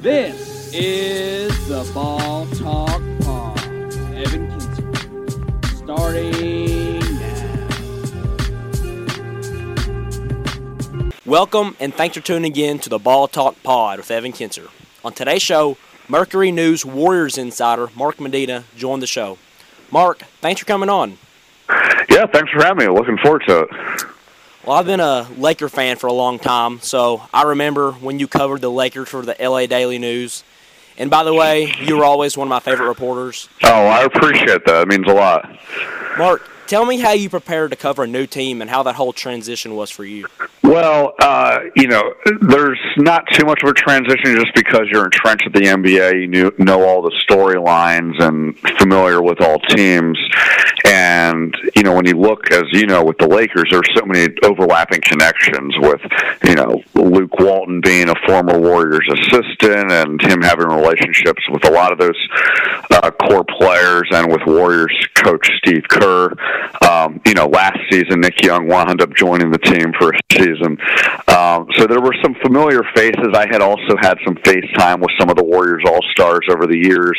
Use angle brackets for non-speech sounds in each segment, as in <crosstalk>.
This is the Ball Talk Pod. Evan Kinser. Starting now. Welcome and thanks for tuning in to the Ball Talk Pod with Evan Kinser. On today's show, Mercury News Warriors insider Mark Medina joined the show. Mark, thanks for coming on. Yeah, thanks for having me. Looking forward to it. Well, I've been a Laker fan for a long time, so I remember when you covered the Lakers for the LA Daily News. And by the way, you were always one of my favorite reporters. Oh, I appreciate that. It means a lot. Mark, tell me how you prepared to cover a new team and how that whole transition was for you. Well, uh, you know, there's not too much of a transition just because you're entrenched at the NBA. You knew, know all the storylines and familiar with all teams. And, you know, when you look, as you know, with the Lakers, there's so many overlapping connections with, you know, Luke Walton being a former Warriors assistant and him having relationships with a lot of those uh, core players and with Warriors coach Steve Kerr. Um, you know, last season, Nick Young wound up joining the team for a season. Um, so there were some familiar faces. I had also had some FaceTime with some of the Warriors All Stars over the years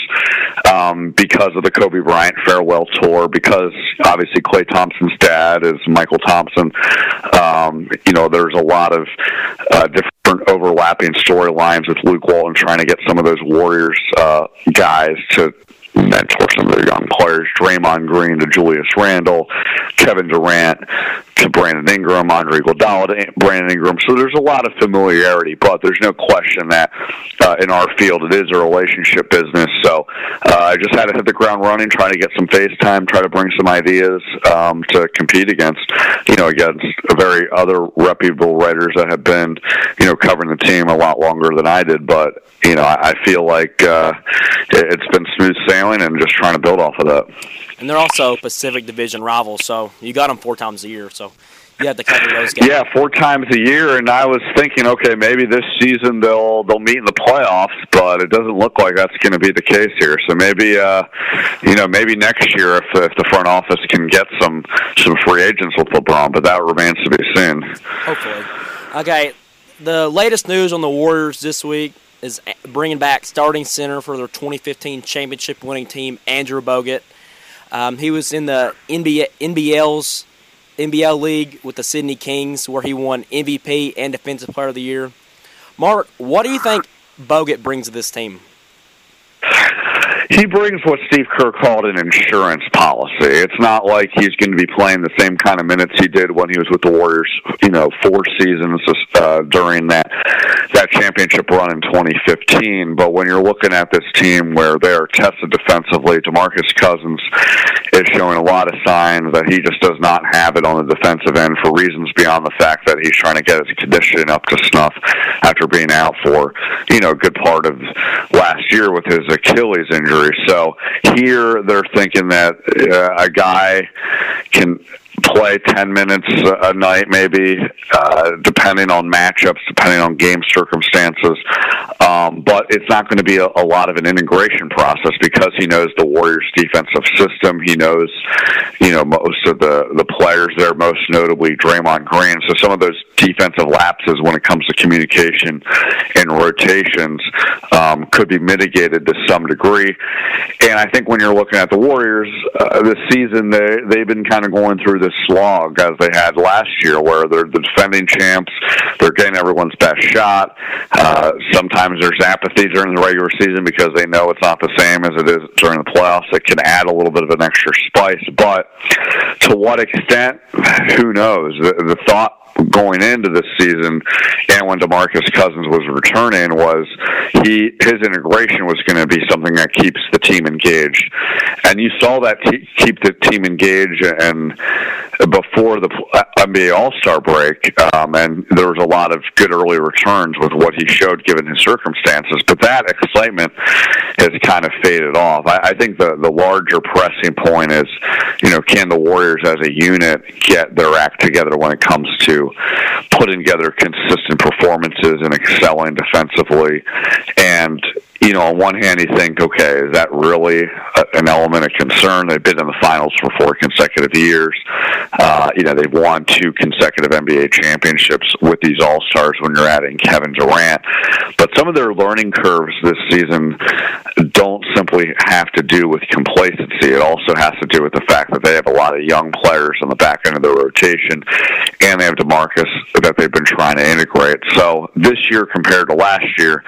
um, because of the Kobe Bryant farewell tour, because obviously Klay Thompson's dad is Mychal Thompson. Um, you know, there's a lot of uh, different overlapping storylines with Luke Walton trying to get some of those Warriors uh, guys to mentor some of their young players, Draymond Green to Julius Randle, Kevin Durant to Brandon Ingram, Andre Iguodala to Brandon Ingram. So there's a lot of familiarity, but there's no question that uh, in our field it is a relationship business. So uh, I just had to hit the ground running, trying to get some face time, try to bring some ideas um, to compete against, you know, against very other reputable writers that have been, you know, covering the team a lot longer than I did. But you know, I, I feel like uh, it's been smooth sailing and just trying to build off of that. And they're also Pacific Division rivals, so you got them four times a year. So you have to cover those. Yeah, four times a year, and I was thinking, okay, maybe this season they'll they'll meet in the playoffs, but it doesn't look like that's going to be the case here. So maybe, uh, you know, maybe next year if if the front office can get some some free agents with LeBron, but that remains to be seen. Hopefully. Okay, the latest news on the Warriors this week is bringing back starting center for their 2015 championship winning team, Andrew Bogut. Um, he was in the NBA, NBL's NBL league with the Sydney Kings, where he won MVP and Defensive Player of the Year. Mark, what do you think Bogut brings to this team? he brings what Steve Kerr called an insurance policy. It's not like he's going to be playing the same kind of minutes he did when he was with the Warriors, you know, four seasons uh, during that that championship run in 2015. But when you're looking at this team where they're tested defensively, DeMarcus Cousins is showing a lot of signs that he just does not have it on the defensive end for reasons beyond the fact that he's trying to get his conditioning up to snuff after being out for, you know, a good part of last year with his Achilles injury. So here they're thinking that uh, a guy can play 10 minutes a night, maybe, uh, depending on matchups, depending on game circumstances. Um, but it's not going to be a, a lot of an integration process because he knows the Warriors' defensive system. He knows, you know, most of the, the players there, most notably Draymond Green. So some of those defensive lapses when it comes to communication and rotations um, could be mitigated to some degree. And I think when you're looking at the Warriors uh, this season, they, they've been kind of going through this slog as they had last year, where they're the defending champs. They're getting everyone's best shot. Uh, sometimes there's apathy during the regular season because they know it's not the same as it is during the playoffs. It can add a little bit of an extra spice, but to what extent, who knows? The, the thought going into this season and when DeMarcus Cousins was returning was he his integration was going to be something that keeps the team engaged. And you saw that t- keep the team engaged and before the NBA All-Star break um, and there was a lot of good early returns with what he showed given his circumstances, but that excitement has kind of faded off. I, I think the the larger pressing point is, you know, can the Warriors as a unit get their act together when it comes to putting together consistent performances and excelling defensively. And you know, on one hand, you think, okay, is that really a, an element of concern? They've been in the finals for four consecutive years. Uh, you know, they've won two consecutive NBA championships with these All Stars when you're adding Kevin Durant. But some of their learning curves this season don't simply have to do with complacency. It also has to do with the fact that they have a lot of young players on the back end of their rotation, and they have DeMarcus that they've been trying to integrate. So this year compared to last year,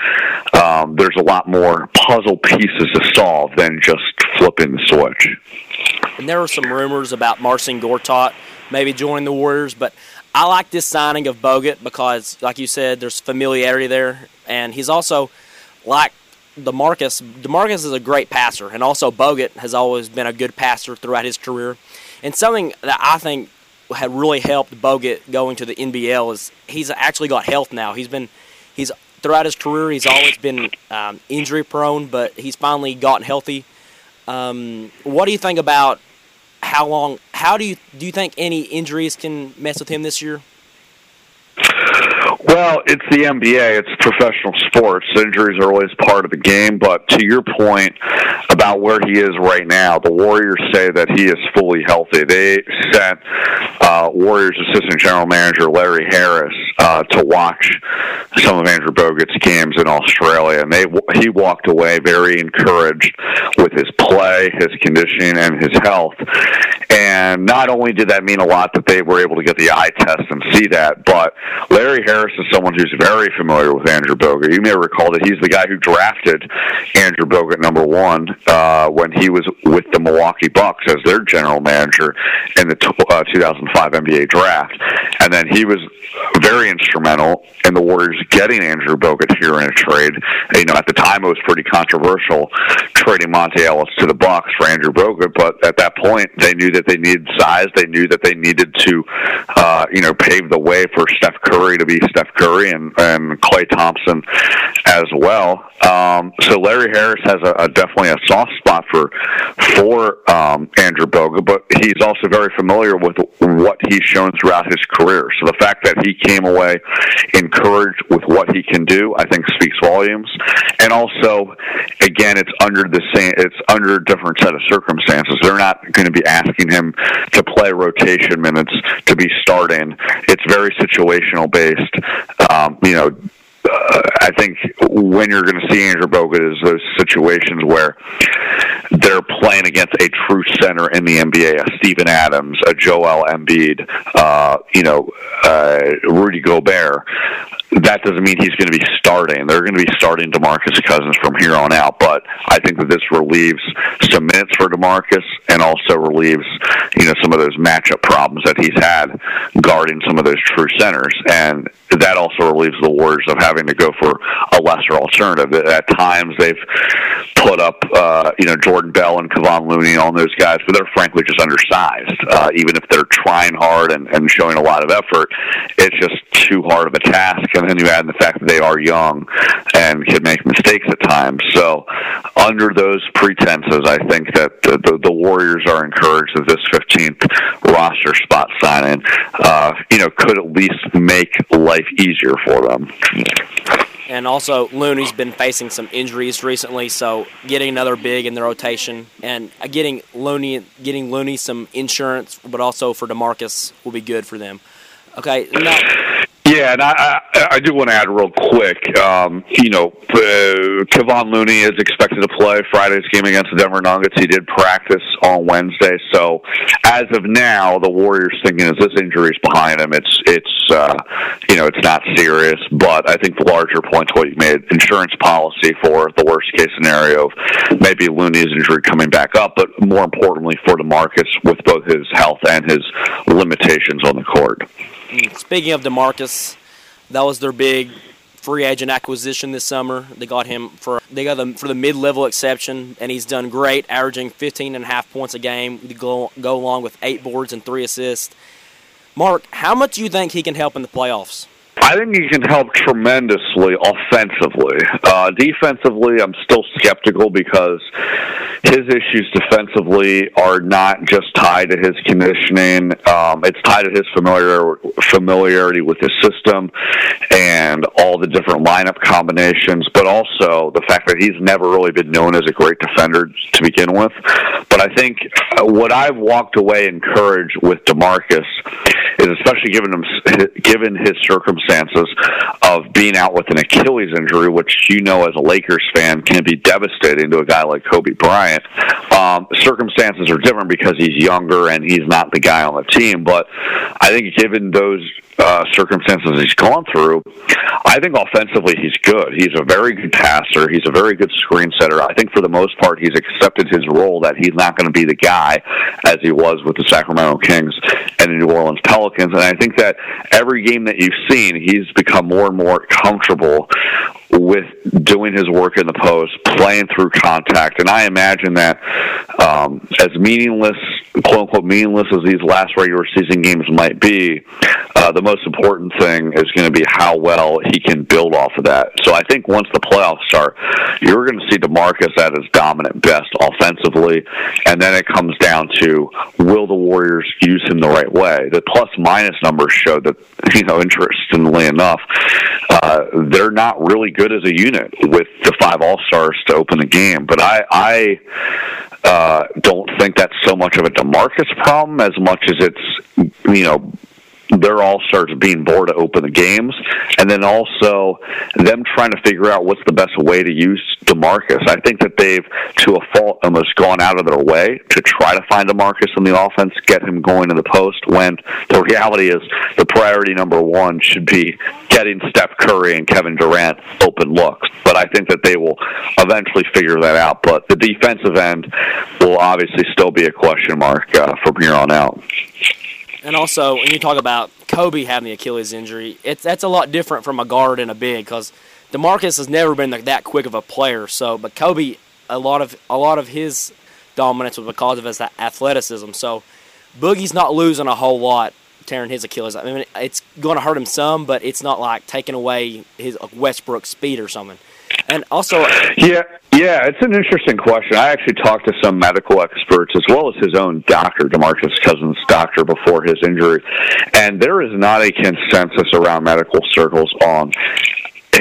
um, there's a lot more puzzle pieces to solve than just flipping the switch. And there were some rumors about Marcin Gortat maybe joining the Warriors, but I like this signing of Bogut because, like you said, there's familiarity there, and he's also like DeMarcus. DeMarcus is a great passer, and also Bogut has always been a good passer throughout his career. And something that I think had really helped Bogut going to the NBL is he's actually got health now. He's been he's throughout his career he's always been um, injury prone, but he's finally gotten healthy. Um, what do you think about how long? How do you do you think any injuries can mess with him this year? Well, it's the NBA. It's professional sports. Injuries are always part of the game. But to your point about where he is right now, the Warriors say that he is fully healthy. They sent uh, Warriors assistant general manager Larry Harris uh, to watch some of Andrew Bogut's games in Australia, and they he walked away very encouraged with his play, his conditioning, and his health. And not only did that mean a lot that they were able to get the eye test and see that, but Larry Harris someone who's very familiar with Andrew Bogut. You may recall that he's the guy who drafted Andrew Bogut number one uh, when he was with the Milwaukee Bucks as their general manager in the t- uh, 2005 NBA draft. And then he was very instrumental in the Warriors getting Andrew Bogut here in a trade. You know, at the time it was pretty controversial trading Monta Ellis to the Bucks for Andrew Bogut, but at that point they knew that they needed size. They knew that they needed to, uh, you know, pave the way for Steph Curry to be Steph Curry and and Klay Thompson as well. Um, so Larry Harris has a, a definitely a soft spot for for um, Andrew Bogut, but he's also very familiar with what he's shown throughout his career. So the fact that he came away encouraged with what he can do, I think speaks volumes. And also, again, it's under the same, it's under a different set of circumstances. They're not going to be asking him to play rotation minutes to be starting. It's very situational based. Um, you know, uh, I think when you're going to see Andrew Bogut is those situations where they're playing against a true center in the NBA, a Steven Adams, a Joel Embiid, uh, you know, uh, Rudy Gobert. That doesn't mean he's going to be starting. They're going to be starting DeMarcus Cousins from here on out. But I think that this relieves some minutes for DeMarcus and also relieves, you know, some of those matchup problems that he's had guarding some of those true centers. And that also relieves the Warriors of having to go for a lesser alternative. At times they've put up, uh, you know, Jordan Bell and Kevon Looney, all those guys, but they're frankly just undersized. Uh, even if they're trying hard and, and showing a lot of effort, it's just too hard of a task. And then you add the fact that they are young and can make mistakes at times. So, under those pretenses, I think that the, the, the Warriors are encouraged that this 15th roster spot signing, uh, you know, could at least make life easier for them. And also, Looney's been facing some injuries recently, so getting another big in the rotation and uh, getting Looney getting Looney some insurance, but also for Demarcus will be good for them. Okay, now yeah, and I, I, I do want to add real quick. Um, you know, uh, Kevon Looney is expected to play Friday's game against the Denver Nuggets. He did practice on Wednesday, so as of now, the Warriors thinking is this injury is behind him. It's it's uh, you know it's not serious, but I think the larger point to what you made, insurance policy for the worst case scenario, of maybe Looney's injury coming back up, but more importantly for DeMarcus with both his health and his limitations on the court. Mm. Speaking of DeMarcus, that was their big free agent acquisition this summer. They got him for they got him for the mid-level exception, and he's done great, averaging 15 and a half points a game. To go go along with eight boards and three assists. Mark, how much do you think he can help in the playoffs? I think he can help tremendously offensively. Uh, defensively, I'm still skeptical because his issues defensively are not just tied to his conditioning. Um, it's tied to his familiar, familiarity with his system and all the different lineup combinations, but also the fact that he's never really been known as a great defender to begin with. But I think uh, what I've walked away encouraged with DeMarcus is especially given him given his circumstances of being out with an Achilles injury, which you know as a Lakers fan can be devastating to a guy like Kobe Bryant. Um, circumstances are different because he's younger and he's not the guy on the team. But I think given those uh, circumstances he's gone through, I think offensively he's good. He's a very good passer. He's a very good screen setter. I think for the most part he's accepted his role that he's not going to be the guy as he was with the Sacramento Kings and the New Orleans Pelicans. And I think that every game that you've seen, he's become more and more comfortable with doing his work in the post, playing through contact. And I imagine that um, as meaningless, quote unquote, meaningless as these last regular season games might be, uh, the most important thing is going to be how well he can build off of that. So I think once the playoffs start, you're going to see DeMarcus at his dominant best offensively, and then it comes down to will the Warriors use him the right way? The plus minus numbers show that, <laughs> you know, interestingly enough, uh, they're not really good as a unit with the five All Stars to open the game. But I, I uh, don't think that's so much of a Demarcus problem as much as it's you know their all stars being bored to open the games, and then also them trying to figure out what's the best way to use Demarcus. I think that they've, to a fault, almost gone out of their way to try to find Demarcus in the offense, get him going in the post. When the reality is, the priority number one should be getting Steph Curry and Kevin Durant open looks. But I think that they will eventually figure that out. But the defensive end will obviously still be a question mark uh, from here on out. And also, when you talk about Kobe having the Achilles injury, it's that's a lot different from a guard and a big because Demarcus has never been that quick of a player. So, but Kobe, a lot of a lot of his dominance was because of his athleticism. So, Boogie's not losing a whole lot tearing his Achilles. I mean, it's going to hurt him some, but it's not like taking away his Westbrook speed or something. And also, yeah, yeah, it's an interesting question. I actually talked to some medical experts as well as his own doctor, Demarcus Cousins' doctor, before his injury, and there is not a consensus around medical circles on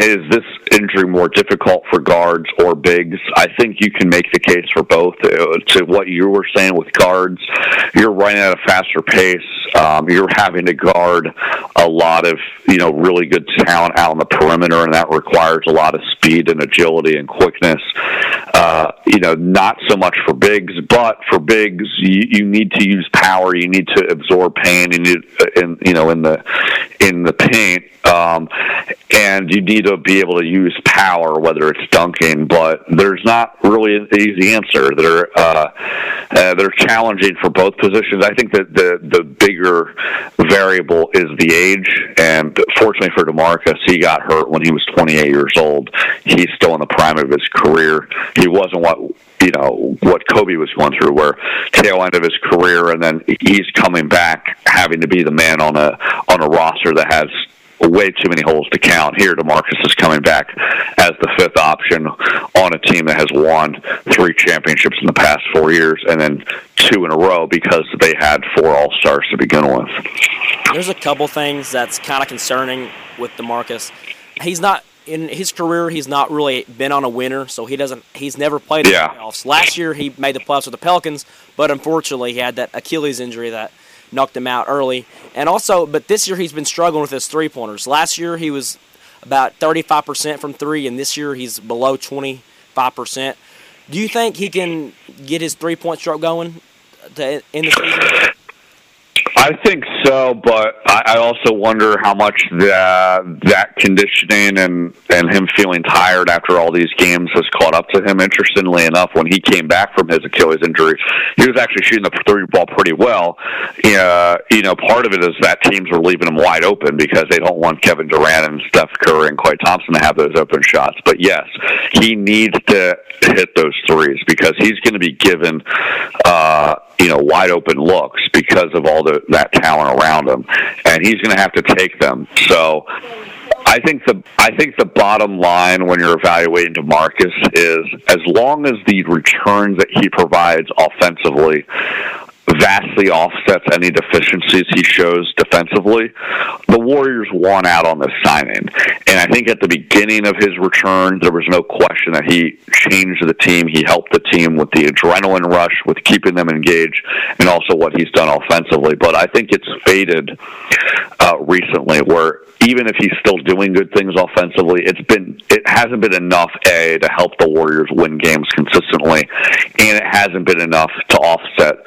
is this injury more difficult for guards or bigs? I think you can make the case for both. Uh, to what you were saying with guards, you're running at a faster pace. Um, you're having to guard a lot of you know really good talent out on the perimeter, and that requires a lot of speed and agility and quickness. Uh, you know, not so much for bigs, but for bigs, you, you need to use power. You need to absorb pain. You need, in you know, in the in the paint, um, and you need to be able to use power, whether it's dunking. But there's not really an easy answer. They're uh, uh, they're challenging for both positions. I think that the the bigger variable is the age, and fortunately for Demarcus, he got hurt when he was 28 years old. He's still in the prime of his career. He wasn't what you know what Kobe was going through, where tail end of his career, and then he's coming back having to be the man on a on a roster that has way too many holes to count. Here, Demarcus is coming back as the fifth option on a team that has won three championships in the past four years, and then two in a row because they had four All Stars to begin with. There's a couple things that's kind of concerning with Demarcus. He's not in his career, he's not really been on a winner, so he doesn't. He's never played in yeah. the playoffs. Last year, he made the playoffs with the Pelicans, but unfortunately, he had that Achilles injury that knocked him out early. And also, but this year he's been struggling with his three pointers. Last year he was about 35% from three, and this year he's below 25%. Do you think he can get his three point stroke going to end the season? I think so, but I, I also wonder how much that that conditioning and and him feeling tired after all these games has caught up to him. Interestingly enough, when he came back from his Achilles injury, he was actually shooting the three ball pretty well. Uh, you know, part of it is that teams were leaving him wide open because they don't want Kevin Durant and Steph Curry and Klay Thompson to have those open shots. But yes, he needs to hit those threes because he's going to be given. Uh, you know, wide open looks because of all the that talent around him, and he's going to have to take them. So I think the I think the bottom line when you're evaluating DeMarcus is as long as the returns that he provides offensively vastly offsets any deficiencies he shows defensively. The Warriors won out on this signing. And I think at the beginning of his return, there was no question that he changed the team. He helped the team with the adrenaline rush, with keeping them engaged, and also what he's done offensively. But I think it's faded uh, recently where even if he's still doing good things offensively, it's been it hasn't been enough a to help the Warriors win games consistently, and it hasn't been enough to offset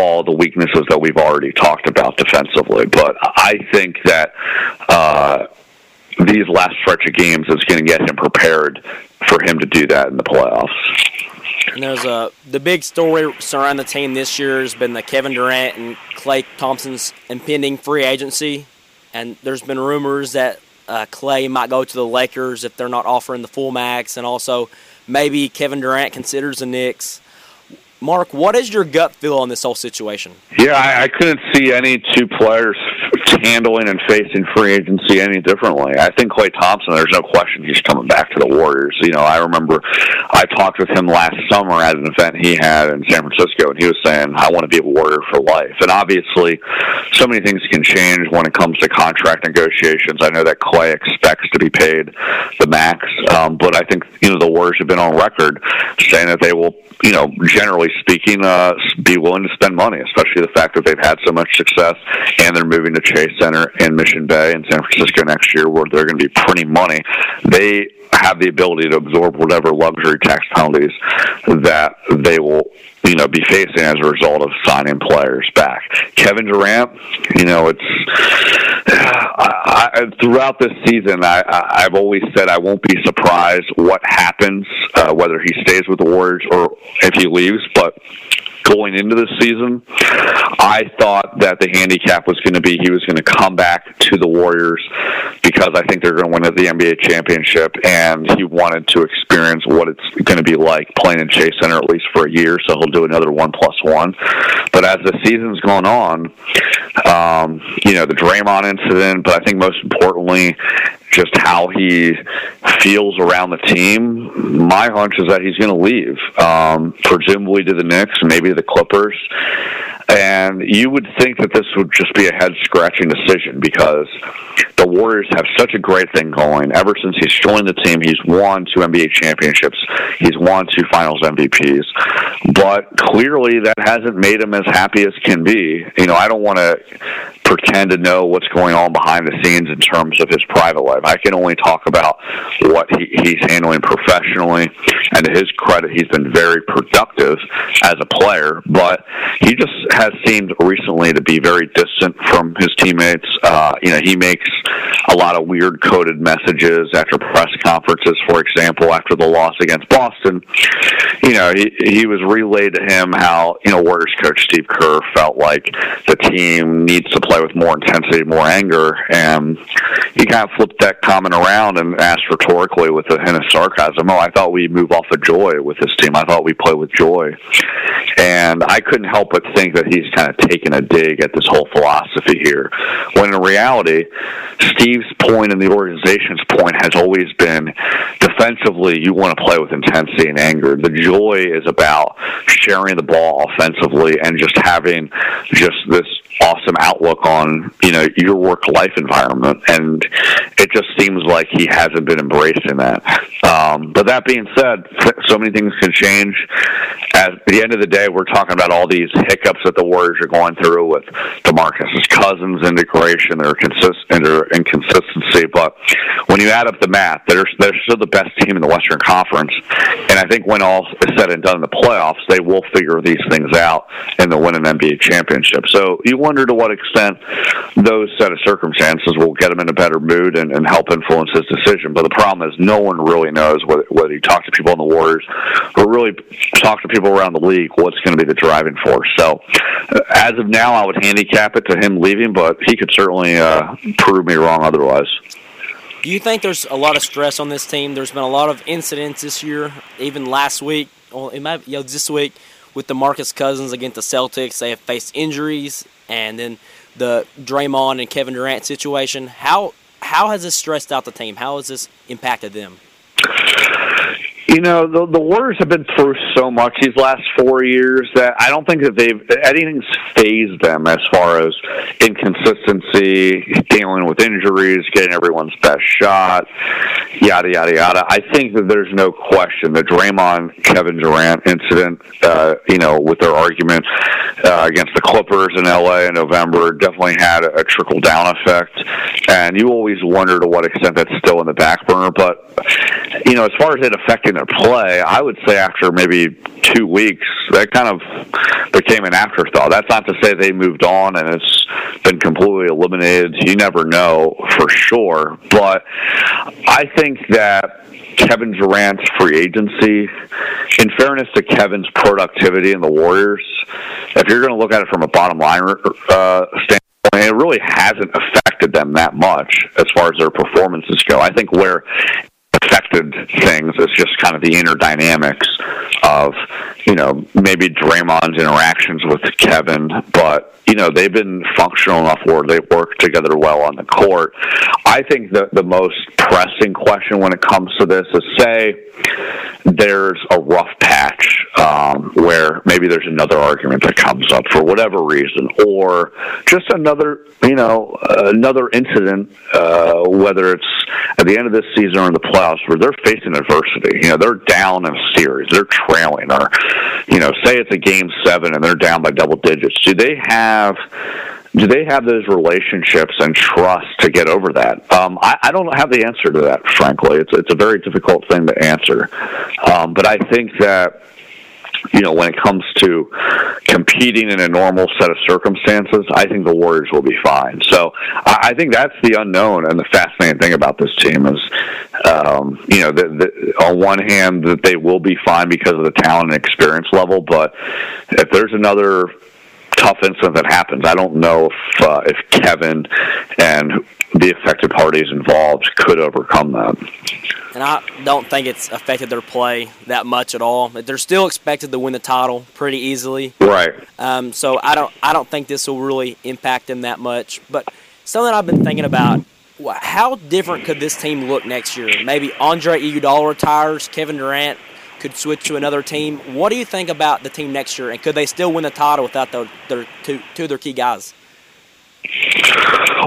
all the weaknesses that we've already talked about defensively. But I think that. Uh, these last stretch of games is going to get him prepared for him to do that in the playoffs. And there's a the big story surrounding the team this year has been the Kevin Durant and Klay Thompson's impending free agency and there's been rumors that uh, Klay might go to the Lakers if they're not offering the full max, and also maybe Kevin Durant considers the Knicks. Mark, what is your gut feel on this whole situation? Yeah, I, I couldn't see any two players handling and facing free agency any differently. I think Klay Thompson, there's no question he's coming back to the Warriors. You know, I remember I talked with him last summer at an event he had in San Francisco, and he was saying, I want to be a Warrior for life. And obviously, so many things can change when it comes to contract negotiations. I know that Klay expects to be paid the max, um, but I think, you know, the Warriors have been on record saying that they will, you know, generally speaking, uh, be willing to spend money, especially the fact that they've had so much success and they're moving to Chase Center in Mission Bay in San Francisco next year, where they're going to be printing money. They have the ability to absorb whatever luxury tax penalties that they will you know be facing as a result of signing players back. Kevin Durant, you know, it's I, I, throughout this season, I, I, I've always said I won't be surprised what happens, uh, whether he stays with the Warriors or if he leaves, but going into the season. I thought that the handicap was going to be he was going to come back to the Warriors because I think they're going to win the NBA championship, and he wanted to experience what it's going to be like playing in Chase Center at least for a year. So he'll do another one plus one. But as the season's gone on, um, you know the Draymond incident, but I think most importantly, just how he feels around the team, my hunch is that he's going to leave, um, presumably to the Knicks, maybe the Clippers. And you would think that this would just be a head scratching decision because the Warriors have such a great thing going. Ever since he's joined the team, he's won two NBA championships, he's won two finals MVPs. But clearly, that hasn't made him as happy as can be. You know, I don't want to pretend to know what's going on behind the scenes in terms of his private life. I can only talk about what he, he's handling professionally. And to his credit, he's been very productive as a player, but he just has seemed recently to be very distant from his teammates. Uh, you know, he makes a lot of weird coded messages after press conferences, for example, after the loss against Boston. You know, he, he was relayed to him how, you know, Warriors coach Steve Kerr felt like the team needs to play with more intensity, more anger, and he kind of flipped that comment around and asked rhetorically with a hint of sarcasm, "Oh, I thought we'd move off of joy with this team. I thought we'd play with joy." And I couldn't help but think that he's kind of taken a dig at this whole philosophy here, when in reality, Steve's point and the organization's point has always been defensively, you want to play with intensity and anger. The joy is about sharing the ball offensively and just having just this awesome outlook on you know your work life environment and it just seems like he hasn't been embracing that. Um, but that being said so many things can change. At the end of the day we're talking about all these hiccups that the warriors are going through with demarcus's cousins integration their consistent their inconsistency. But when you add up the math they're they're still the best team in the western conference. And i think when all is said and done in the playoffs they will figure these things out and they'll win an nba championship. So you wonder to what extent those set of circumstances will get him in a better mood and, and help influence his decision. But the problem is, no one really knows whether, whether you talk to people in the Warriors or really talk to people around the league what's going to be the driving force. So, uh, as of now, I would handicap it to him leaving, but he could certainly uh, prove me wrong otherwise. Do you think there's a lot of stress on this team? There's been a lot of incidents this year, even last week. Well, it might, you know, this week with the Marcus Cousins against the Celtics. They have faced injuries, and then the Draymond and Kevin Durant situation. How how has this stressed out the team? How has this impacted them? You know, the the Warriors have been through so much these last four years that I don't think that they've anything's phased them as far as inconsistency, dealing with injuries, getting everyone's best shot, yada yada yada. I think that there's no question the Draymond Kevin Durant incident, uh, you know, with their argument uh, against the Clippers in LA in November definitely had a, a trickle down effect, and you always wonder to what extent that's still in the back burner. But you know, as far as it affecting their play, I would say after maybe two weeks, that kind of became an afterthought. That's not to say they moved on and it's been completely eliminated. You never know for sure, but I think that Kevin Durant's free agency, in fairness to Kevin's productivity in the Warriors, if you're going to look at it from a bottom line uh, standpoint, it really hasn't affected them that much as far as their performances go. I think where affected things is just kind of the inner dynamics of, you know, maybe Draymond's interactions with Kevin, but you know they've been functional enough where they work together well on the court. I think the the most pressing question when it comes to this is say there's a rough patch um, where maybe there's another argument that comes up for whatever reason, or just another you know another incident, uh, whether it's at the end of this season or in the playoffs, where they're facing adversity. You know they're down in a series, they're trailing, or you know say it's a game seven and they're down by double digits. Do they have do they have those relationships and trust to get over that? Um, I, I don't have the answer to that, frankly. It's it's a very difficult thing to answer, um, but I think that you know, when it comes to competing in a normal set of circumstances, I think the Warriors will be fine. So I think that's the unknown and the fascinating thing about this team is, um, you know, the, the, on one hand that they will be fine because of the talent and experience level, but if there's another tough incident that happens. I don't know if uh, if Kevin and the affected parties involved could overcome that. And I don't think it's affected their play that much at all. They're still expected to win the title pretty easily. Right. Um, so I don't I don't think this will really impact them that much. But something I've been thinking about. How different could this team look next year? Maybe Andre Iguodala retires, Kevin Durant could switch to another team. What do you think about the team next year, and could they still win the title without their, their two, two of their key guys?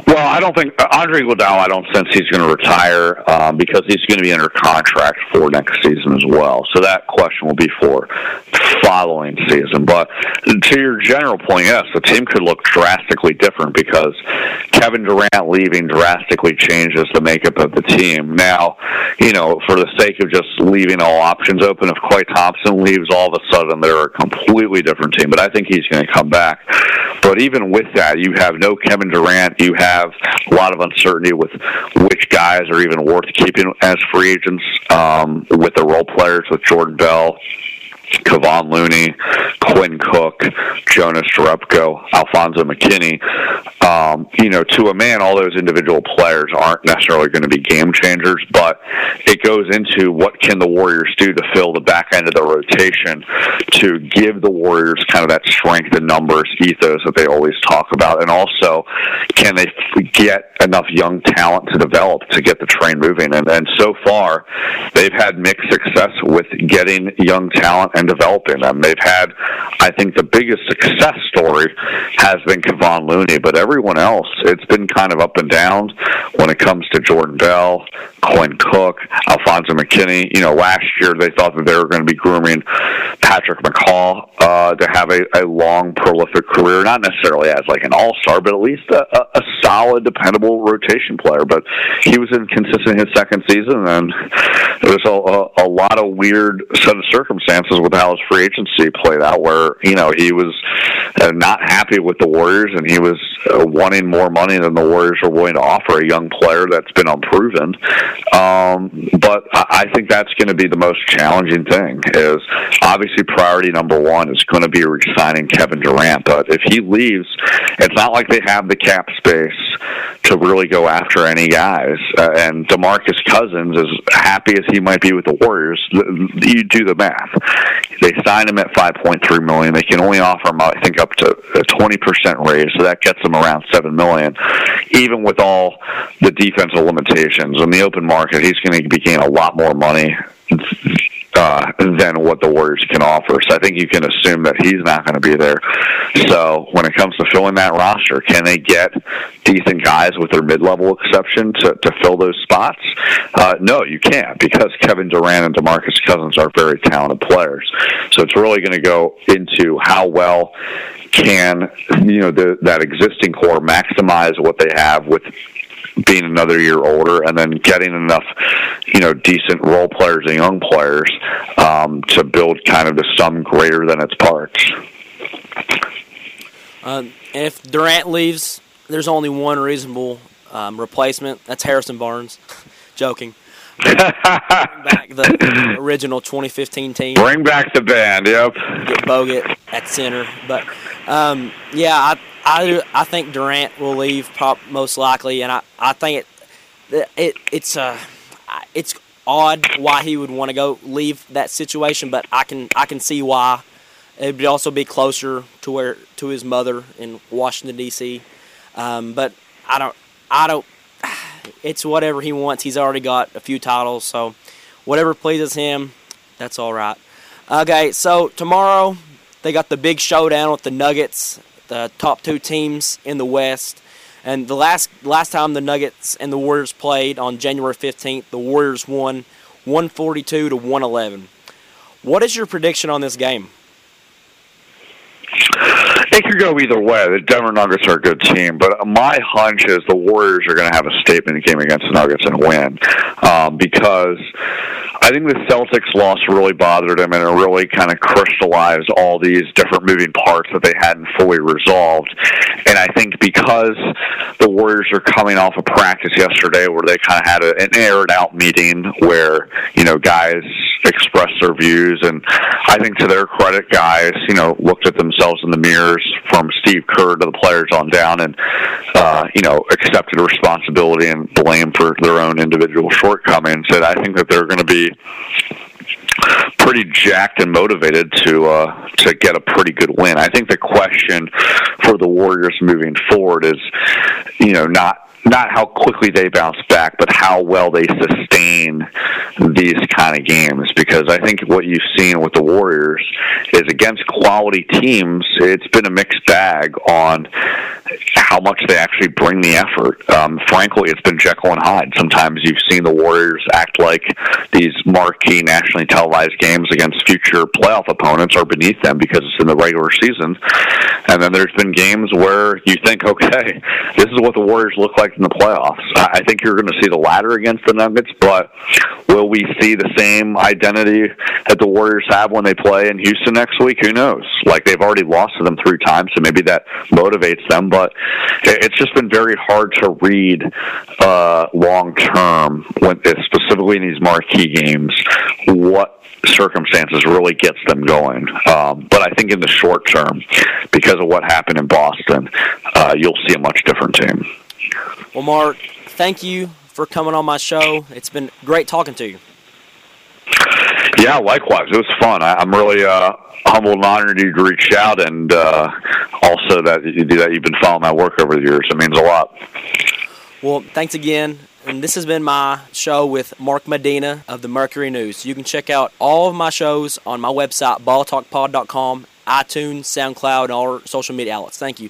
Well, I don't think Andre Iguodala. I don't sense he's going to retire um, because he's going to be under contract for next season as well. So that question will be for following season. But to your general point, yes, the team could look drastically different because Kevin Durant leaving drastically changes the makeup of the team. Now, you know, for the sake of just leaving all options open, if Klay Thompson leaves, all of a sudden they're a completely different team. But I think he's going to come back. But even with that, you have no Kevin Durant. You have a lot of uncertainty with which guys are even worth keeping as free agents um, with the role players with Jordan Bell Kevon Looney, Quinn Cook, Jonas Jerebko, Alfonzo McKinnie. Um, you know, to a man, all those individual players aren't necessarily going to be game changers, but it goes into what can the Warriors do to fill the back end of the rotation to give the Warriors kind of that strength in numbers ethos that they always talk about, and also can they get enough young talent to develop to get the train moving? And, and so far, they've had mixed success with getting young talent and developing them. They've had, I think, the biggest success story has been Kevon Looney, but everyone else, it's been kind of up and down when it comes to Jordan Bell, Quinn Cook, Alfonzo McKinnie. You know, last year they thought that they were going to be grooming Patrick McCaw uh, to have a, a long, prolific career, not necessarily as like an all star, but at least a, a, a solid, dependable rotation player. But he was inconsistent his second season, and there was a, a, a lot of weird set of circumstances with his free agency played out, where you know he was uh, not happy with the Warriors, and he was uh, wanting more money than the Warriors were willing to offer a young player that's been unproven. Um, but I, I think that's going to be the most challenging thing. Is obviously priority number one is going to be resigning Kevin Durant, but if he leaves, it's not like they have the cap space to really go after any guys. Uh, and DeMarcus Cousins, as happy as he might be with the Warriors, you do the math. They signed him at 5.3 million. They can only offer him, I think, up to a 20% raise, so that gets him around 7 million. Even with all the defensive limitations in the open market, he's going to be getting a lot more money uh, than what the Warriors can offer. So I think you can assume that he's not going to be there. So when it comes to filling that roster, can they get decent guys with their mid-level exception to, to fill those spots? Uh, no, you can't because Kevin Durant and DeMarcus Cousins are very talented players. So it's really going to go into how well can you know the, that existing core maximize what they have with being another year older and then getting enough, you know, decent role players and young players um, to build kind of the sum greater than its parts. Um, if Durant leaves, there's only one reasonable um, replacement. That's Harrison Barnes. <laughs> Joking. Bring back the <laughs> original 2015 team. Bring back the band. Yep. Get Bogut at center, but um, yeah, I, I I think Durant will leave, most likely, and I, I think it it it's uh it's odd why he would want to go leave that situation, but I can I can see why. It would also be closer to where to his mother in Washington D.C. Um, but I don't I don't. <sighs> It's whatever he wants. He's already got a few titles, so whatever pleases him, that's all right. Okay, so tomorrow they got the big showdown with the Nuggets the top two teams in the West. And the last last time the Nuggets and the Warriors played on January 15th, the Warriors won 142 to 111. What is your prediction on this game? <laughs> It could go either way. The Denver Nuggets are a good team, but my hunch is the Warriors are going to have a statement game against the Nuggets and win um, because I think the Celtics loss really bothered him, and it really kind of crystallized all these different moving parts that they hadn't fully resolved. And I think because the Warriors are coming off a practice yesterday where they kind of had a, an aired out meeting where you know guys expressed their views, and I think to their credit, guys you know looked at themselves in the mirrors from Steve Kerr to the players on down, and uh, you know accepted responsibility and blame for their own individual shortcomings. And I think that they're going to be pretty jacked and motivated to uh, to get a pretty good win. I think the question for the Warriors moving forward is, you know, not not how quickly they bounce back, but how well they sustain these kind of games. Because I think what you've seen with the Warriors is against quality teams, it's been a mixed bag on how much they actually bring the effort. Um, frankly, it's been Jekyll and Hyde. Sometimes you've seen the Warriors act like these marquee nationally televised games against future playoff opponents are beneath them because it's in the regular season. And then there's been games where you think, <laughs> okay, this is what the Warriors look like in the playoffs. I think you're going to see the latter against the Nuggets, but will we see the same identity that the Warriors have when they play in Houston next week? Who knows? Like they've already lost to them three times, so maybe that motivates them. But it's just been very hard to read uh, long term, specifically in these marquee games, what circumstances really gets them going. Um, but I think in the short term, because of what happened in Boston, uh, you'll see a much different team. Well, Mark, thank you for coming on my show. It's been great talking to you. Yeah, likewise. It was fun. I, am really uh, humbled and honored you to reach out, and uh, also that you do that you've been following my work over the years. It means a lot. Well, thanks again. And this has been my show with Mark Medina of the Mercury News. You can check out all of my shows on my website, balltalkpod.com, iTunes, SoundCloud, and all our social media outlets. Thank you.